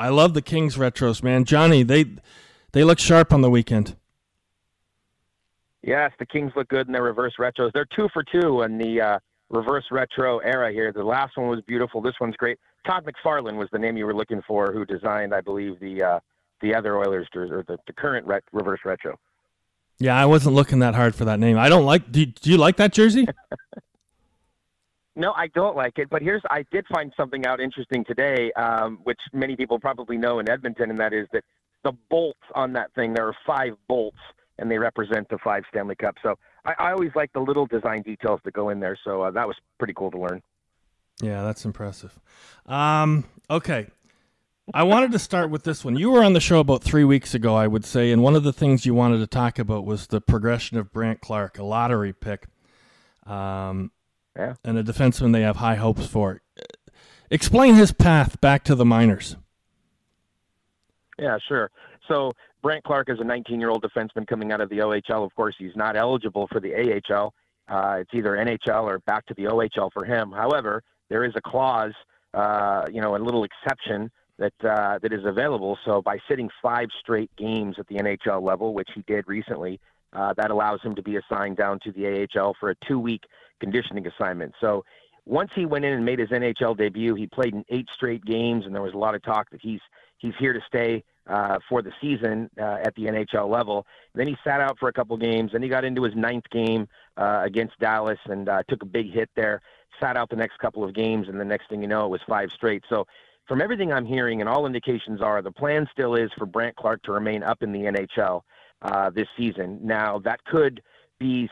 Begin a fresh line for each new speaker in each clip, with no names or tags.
I love the Kings retros, man. Johnny, they they look sharp on the weekend.
Yes, the Kings look good in their reverse retros. They're two for two in the uh, reverse retro era here. The last one was beautiful. This one's great. Todd McFarlane was the name you were looking for, who designed, I believe, the uh, the other Oilers or the, the current ret- reverse retro.
Yeah, I wasn't looking that hard for that name. I don't like. Do, do you like that jersey?
no, I don't like it. But here's I did find something out interesting today, um, which many people probably know in Edmonton, and that is that the bolts on that thing. There are five bolts, and they represent the five Stanley Cups. So I, I always like the little design details that go in there. So uh, that was pretty cool to learn.
Yeah, that's impressive. Um, okay, I wanted to start with this one. You were on the show about three weeks ago, I would say, and one of the things you wanted to talk about was the progression of Brandt Clarke, a lottery pick, um,
yeah.
and a defenseman they have high hopes for. Explain his path back to the minors.
Yeah, sure. So Brandt Clarke is a 19-year-old defenseman coming out of the OHL. Of course, he's not eligible for the AHL. Uh, it's either NHL or back to the OHL for him. However, there is a clause, uh, you know, a little exception that uh, that is available. So by sitting five straight games at the NHL level, which he did recently, uh, that allows him to be assigned down to the AHL for a two-week conditioning assignment. So once he went in and made his NHL debut, he played in eight straight games, and there was a lot of talk that he's he's here to stay uh, for the season uh, at the NHL level. Then he sat out for a couple games. Then he got into his ninth game uh, against Dallas and uh, took a big hit there. Sat out the next couple of games, and the next thing you know, it was five straight. So from everything I'm hearing, and all indications are, the plan still is for Brandt Clarke to remain up in the NHL uh, this season. Now, that could be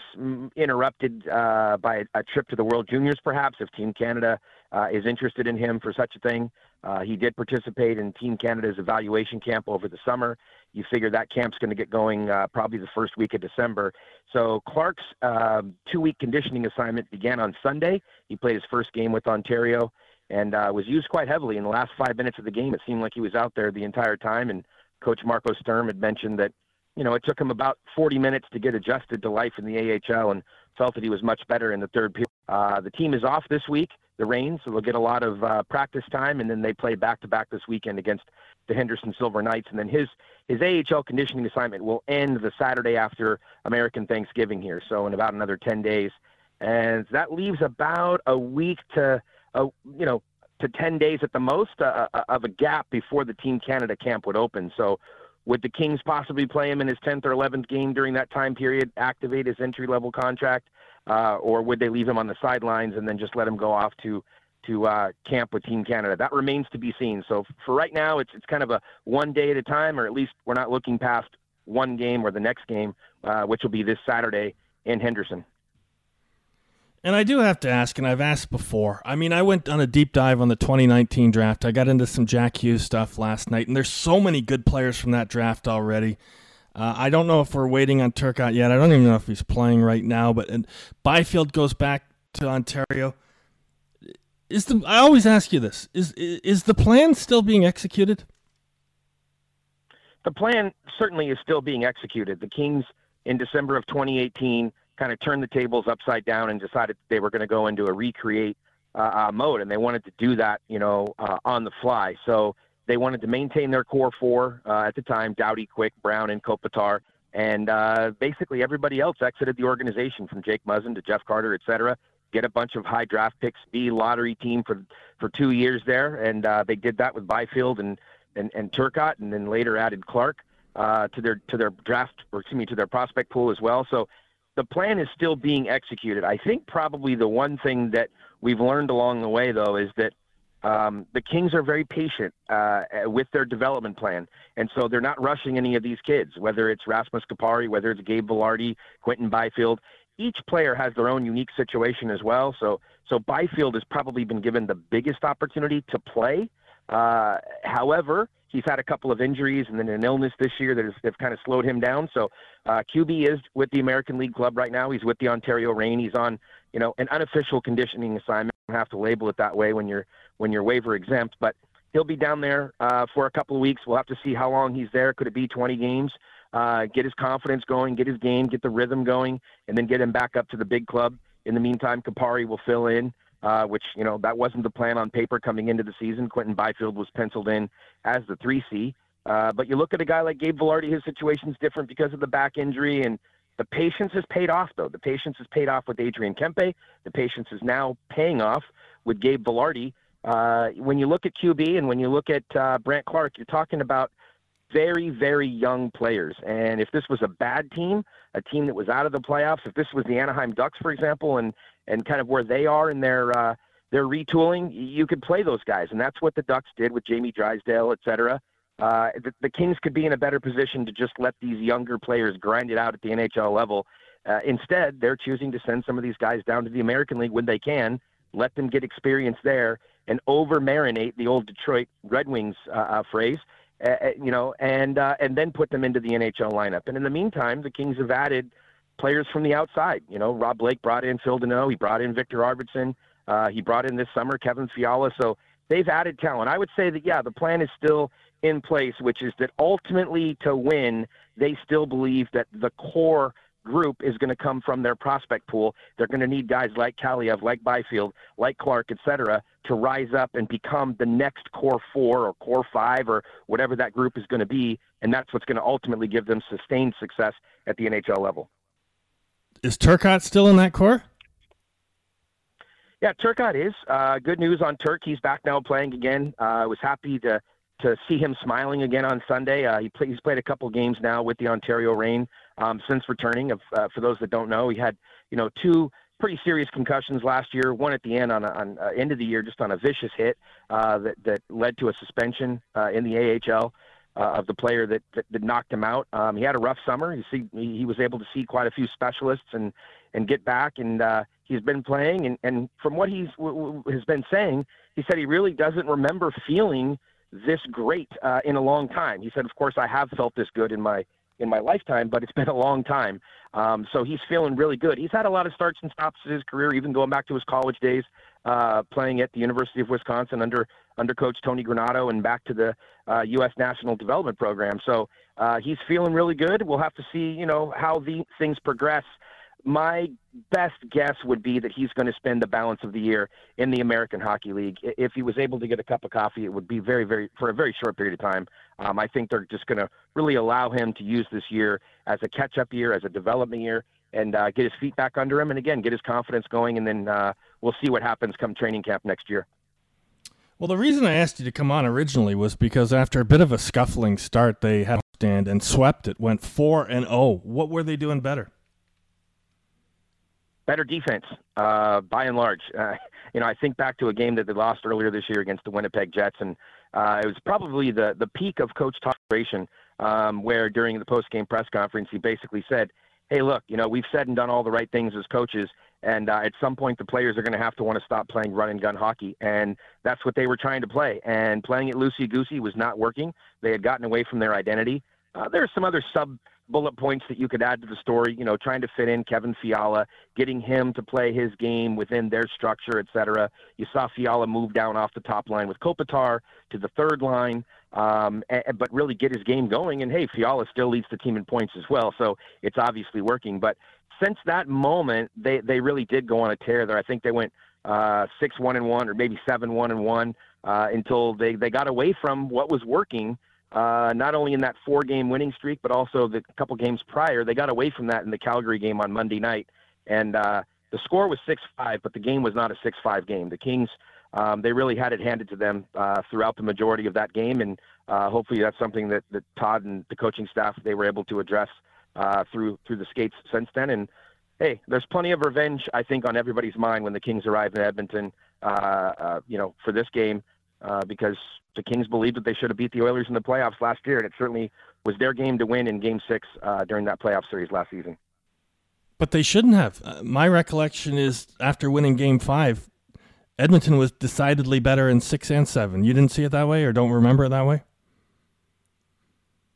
interrupted uh, by a trip to the World Juniors, perhaps, if Team Canada uh, is interested in him for such a thing. Uh, he did participate in Team Canada's evaluation camp over the summer. You figure that camp's going to get going uh, probably the first week of December. So Clarke's um, two-week conditioning assignment began on Sunday. He played his first game with Ontario and uh, was used quite heavily in the last five minutes of the game. It seemed like he was out there the entire time. And Coach Marco Sturm had mentioned that, you know, it took him about 40 minutes to get adjusted to life in the AHL and felt that he was much better in the third period. Uh, the team is off this week, the Reign, so they'll get a lot of uh, practice time, and then they play back to back this weekend against the Henderson Silver Knights. And then his his AHL conditioning assignment will end the Saturday after American Thanksgiving here, so in about another 10 days. And that leaves about a week to a you know to 10 days at the most uh, uh, of a gap before the Team Canada camp would open. So would the Kings possibly play him in his 10th or 11th game during that time period, activate his entry level contract, uh, or would they leave him on the sidelines and then just let him go off to to uh, camp with Team Canada? That remains to be seen. So for right now, it's it's kind of a one day at a time, or at least we're not looking past one game or the next game, uh, which will be this Saturday in Henderson.
And I do have to ask, and I've asked before. I mean, I went on a deep dive on the 2019 draft. I got into some Jack Hughes stuff last night, and there's so many good players from that draft already. Uh, I don't know if we're waiting on Turcotte yet. I don't even know if he's playing right now. But and Byfield goes back to Ontario. Is the I always ask you this: is is the plan still being executed?
The plan certainly is still being executed. The Kings in December of 2018 kind of turned the tables upside down and decided they were going to go into a recreate uh, uh, mode, and they wanted to do that, you know, uh, on the fly. So they wanted to maintain their core four uh, at the time: Doughty, Quick, Brown, and Kopitar. And uh, basically, everybody else exited the organization, from Jake Muzzin to Jeff Carter, et cetera. Get a bunch of high draft picks, be lottery team for for two years there, and uh, they did that with Byfield and and, and Turcotte, and then later added Clarke uh, to their to their draft or excuse me to their prospect pool as well. So the plan is still being executed. I think probably the one thing that we've learned along the way, though, is that um, the Kings are very patient uh, with their development plan, and so they're not rushing any of these kids. Whether it's Rasmus Kupari, whether it's Gabe Vilardi, Quinton Byfield, each player has their own unique situation as well. So, so Byfield has probably been given the biggest opportunity to play. Uh, however, he's had a couple of injuries and then an illness this year that has, kind of slowed him down. So uh, QB is with the American League Club right now. He's with the Ontario Reign. He's on, you know, an unofficial conditioning assignment. You don't have to label it that way when you're when you're waiver exempt, but he'll be down there uh, for a couple of weeks. We'll have to see how long he's there. Could it be 20 games? Uh, get his confidence going, get his game, get the rhythm going, and then get him back up to the big club. In the meantime, Kupari will fill in uh, which you know that wasn't the plan on paper coming into the season. Quinton Byfield was penciled in as the three C. Uh, but you look at a guy like Gabe Vilardi, his situation's different because of the back injury, and the patience has paid off. Though the patience has paid off with Adrian Kempe, the patience is now paying off with Gabe Vilardi. Uh, when you look at QB and when you look at uh, Brandt Clarke, you're talking about very, very young players. And if this was a bad team, a team that was out of the playoffs, if this was the Anaheim Ducks, for example, and and kind of where they are in their uh, their retooling, you could play those guys, and that's what the Ducks did with Jamie Drysdale, et cetera. Uh, the, the, Kings could be in a better position to just let these younger players grind it out at the NHL level. Uh, instead, they're choosing to send some of these guys down to the American League when they can, let them get experience there, and over marinate the old Detroit Red Wings uh, uh phrase, uh, uh, you know, and and then put them into the NHL lineup. And in the meantime, the Kings have added players from the outside. You know, Rob Blake brought in Phil Danault, he brought in Viktor Arvidsson, he brought in this summer Kevin Fiala. So they've added talent. I would say that yeah, the plan is still in place, which is that ultimately to win, they still believe that the core group is going to come from their prospect pool. They're going to need guys like Kaliyev, like Byfield, like Clarke, et cetera, to rise up and become the next core four or core five or whatever that group is going to be. And that's what's going to ultimately give them sustained success at the NHL level.
Is Turcotte still in that core?
Yeah, Turcotte is. Uh, good news on Turk. He's back now playing again. Uh, I was happy to to see him smiling again on Sunday. Uh, he play, he's played a couple games now with the Ontario Reign um, since returning. Of, uh, for those that don't know, he had you know two pretty serious concussions last year. One at the end on, a, on uh, end of the year, just on a vicious hit uh, that that led to a suspension uh, in the AHL. Uh, of the player that, that, that knocked him out. Um, he had a rough summer. You see, he, he was able to see quite a few specialists and and get back. And uh, he's been playing. And, and from what he's w- w- has been saying, he said he really doesn't remember feeling this great uh, in a long time. He said, "Of course, I have felt this good in my in my lifetime, but it's been a long time." Um, so he's feeling really good. He's had a lot of starts and stops in his career, even going back to his college days, uh, playing at the University of Wisconsin under under Coach Tony Granato, and back to the uh, U.S. National Development Program. So uh, he's feeling really good. We'll have to see, you know, how the things progress my best guess would be that he's going to spend the balance of the year in the American Hockey League. If he was able to get a cup of coffee, it would be very, very for a very short period of time. Um, I think they're just going to really allow him to use this year as a catch-up year, as a development year, and uh, get his feet back under him, and again get his confidence going. And then uh, we'll see what happens come training camp next year.
Well, the reason I asked you to come on originally was because after a bit of a scuffling start, they had a stand and swept it, went four and zero. Oh. What were they doing better?
Better defense uh, by and large. Uh, you know, I think back to a game that they lost earlier this year against the Winnipeg Jets, and uh, it was probably the the peak of Coach Tosh um, where during the post game press conference he basically said, "Hey, look, you know, we've said and done all the right things as coaches." And uh, at some point, the players are going to have to want to stop playing run and gun hockey, and that's what they were trying to play. And playing it loosey goosey was not working. They had gotten away from their identity. Uh, there are some other sub bullet points that you could add to the story, you know, trying to fit in Kevin Fiala, getting him to play his game within their structure, et cetera. You saw Fiala move down off the top line with Kopitar to the third line, um, and, but really get his game going. And hey, Fiala still leads the team in points as well, so it's obviously working. But since that moment, they they really did go on a tear there. I think they went uh, six one and one, or maybe seven one and one, uh, until they they got away from what was working uh, not only in that four game winning streak, but also the couple games prior. They got away from that in the Calgary game on Monday night. And uh, the score was 6 5, but the game was not a 6 5 game. The Kings, um, they really had it handed to them uh, throughout the majority of that game. And uh, hopefully that's something that, that Todd and the coaching staff, they were able to address uh, through, through the skates since then. And hey, there's plenty of revenge, I think, on everybody's mind when the Kings arrive in Edmonton, uh, you know, for this game uh, because the Kings believed that they should have beat the Oilers in the playoffs last year, and it certainly was their game to win in Game Six uh, during that playoff series last season.
But they shouldn't have. Uh, my recollection is after winning Game Five, Edmonton was decidedly better in six and seven. You didn't see it that way, or don't remember it that way?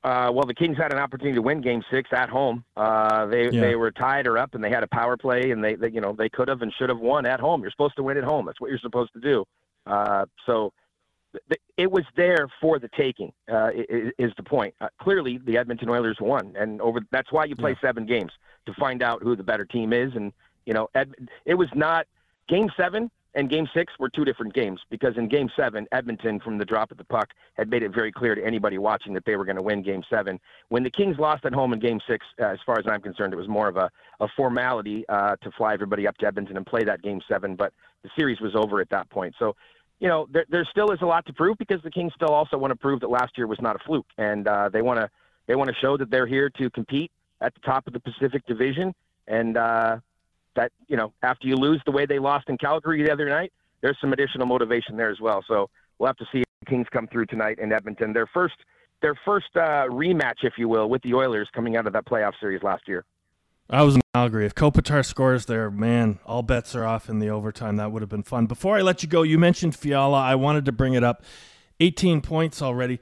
Uh, well, the Kings had an opportunity to win Game Six at home. Uh, they yeah. they were tied or up, and they had a power play, and they, they you know they could have and should have won at home. You're supposed to win at home. That's what you're supposed to do. Uh, so it was there for the taking. Uh, is the point? Uh, clearly, the Edmonton Oilers won, and over. That's why you play yeah. seven games to find out who the better team is. And you know, Ed, it was not game seven and Game Six were two different games because in Game Seven, Edmonton, from the drop of the puck, had made it very clear to anybody watching that they were going to win Game Seven. When the Kings lost at home in Game Six, uh, as far as I'm concerned, it was more of a, a formality uh, to fly everybody up to Edmonton and play that Game Seven, but the series was over at that point. So, you know, there, there still is a lot to prove because the Kings still also want to prove that last year was not a fluke, and uh, they want to they want to show that they're here to compete at the top of the Pacific Division, and uh, that you know after you lose the way they lost in Calgary the other night, there's some additional motivation there as well. So we'll have to see if the Kings come through tonight in Edmonton. Their first their first uh, rematch, if you will, with the Oilers coming out of that playoff series last year.
I was in Calgary. If Kopitar scores there, man, all bets are off in the overtime. That would have been fun. Before I let you go, you mentioned Fiala. I wanted to bring it up. 18 points already.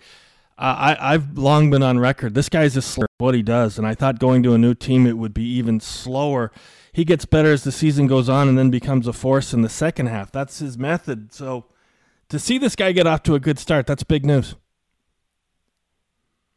Uh, I, I've long been on record. This guy's a slow what he does, and I thought going to a new team it would be even slower he gets better as the season goes on and then becomes a force in the second half. That's his method. So to see this guy get off to a good start, that's big news.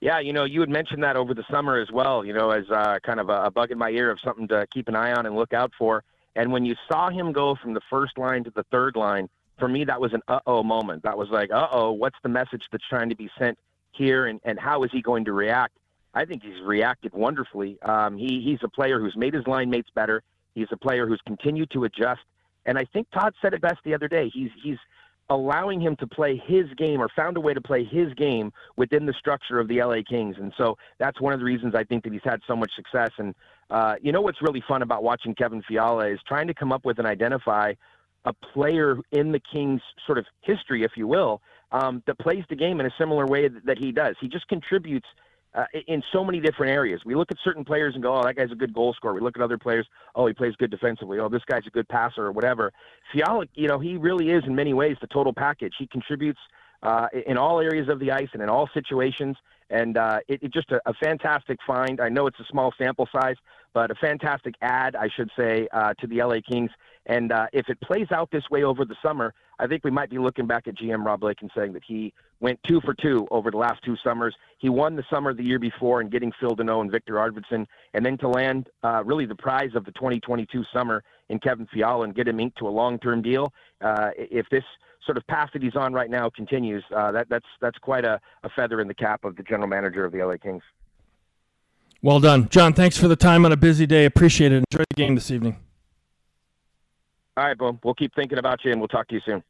Yeah, you know, you had mentioned that over the summer as well, you know, as uh, kind of a, a bug in my ear of something to keep an eye on and look out for. And when you saw him go from the first line to the third line, for me, that was an uh oh moment. That was like, uh oh, what's the message that's trying to be sent here and, and how is he going to react? I think he's reacted wonderfully. Um, he he's a player who's made his line mates better. He's a player who's continued to adjust. And I think Todd said it best the other day. He's he's allowing him to play his game or found a way to play his game within the structure of the LA Kings. And so that's one of the reasons I think that he's had so much success. And uh, you know what's really fun about watching Kevin Fiala is trying to come up with and identify a player in the Kings sort of history, if you will, um, that plays the game in a similar way that, that he does. He just contributes uh, in so many different areas. We look at certain players and go, oh, that guy's a good goal scorer. We look at other players, oh, he plays good defensively. Oh, this guy's a good passer or whatever. Fiala, you know, he really is in many ways the total package. He contributes uh, in all areas of the ice and in all situations. And uh, it, it just a, a, fantastic find. I know it's a small sample size, but a fantastic ad, I should say, uh, to the LA Kings. And uh, if it plays out this way over the summer, I think we might be looking back at GM Rob Blake and saying that he went two for two over the last two summers. He won the summer the year before and getting Phil Danault and Viktor Arvidsson, and then to land uh, really the prize of the 2022 summer in Kevin Fiala and get him inked to a long-term deal. Uh, if this sort of path that he's on right now continues, uh, that, that's that's quite a, a feather in the cap of the general manager of the LA Kings.
Well done, John. Thanks for the time on a busy day. Appreciate it. Enjoy the game this evening.
All right, boom. We'll keep thinking about you, and we'll talk to you soon.